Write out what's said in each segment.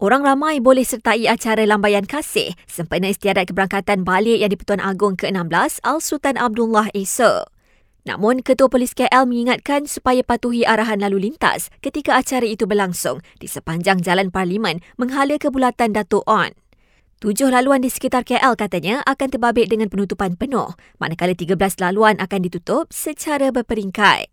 Orang ramai boleh sertai acara lambaian kasih sempena istiadat keberangkatan balik yang di-Pertuan Agong ke-16 Al-Sultan Abdullah esok. Namun, Ketua Polis KL mengingatkan supaya patuhi arahan lalu lintas ketika acara itu berlangsung di sepanjang Jalan Parlimen menghala ke bulatan Dato' On. Tujuh laluan di sekitar KL katanya akan terbabit dengan penutupan penuh, manakala 13 laluan akan ditutup secara berperingkat.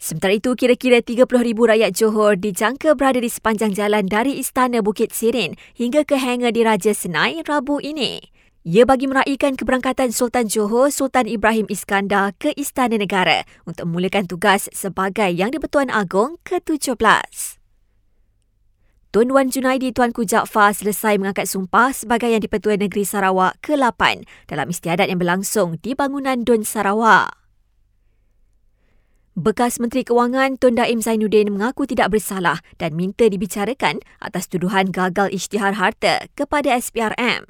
Sementara itu, kira-kira 30,000 rakyat Johor dijangka berada di sepanjang jalan dari Istana Bukit Sirin hingga ke hangar di Raja Senai Rabu ini. Ia bagi meraihkan keberangkatan Sultan Johor Sultan Ibrahim Iskandar ke Istana Negara untuk memulakan tugas sebagai Yang di-Pertuan Agong ke-17. Tun Wan Junaidi Tuanku Jaafar selesai mengangkat sumpah sebagai Yang di-Pertuan Negeri Sarawak ke-8 dalam istiadat yang berlangsung di bangunan Dun Sarawak. Bekas Menteri Kewangan Tun Daim Zainuddin mengaku tidak bersalah dan minta dibicarakan atas tuduhan gagal isytihar harta kepada SPRM.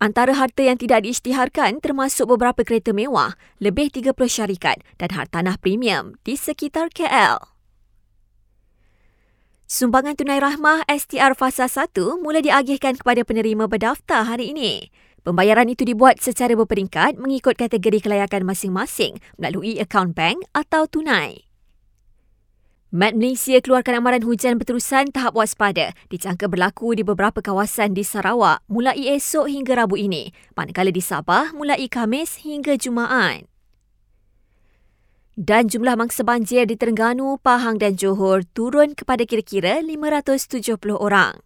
Antara harta yang tidak diisytiharkan termasuk beberapa kereta mewah, lebih 30 syarikat dan hartanah premium di sekitar KL. Sumbangan tunai rahmah STR Fasa 1 mula diagihkan kepada penerima berdaftar hari ini. Pembayaran itu dibuat secara berperingkat mengikut kategori kelayakan masing-masing melalui akaun bank atau tunai. Met Malaysia keluarkan amaran hujan berterusan tahap waspada dijangka berlaku di beberapa kawasan di Sarawak mulai esok hingga Rabu ini, manakala di Sabah mulai Khamis hingga Jumaat. Dan jumlah mangsa banjir di Terengganu, Pahang dan Johor turun kepada kira-kira 570 orang.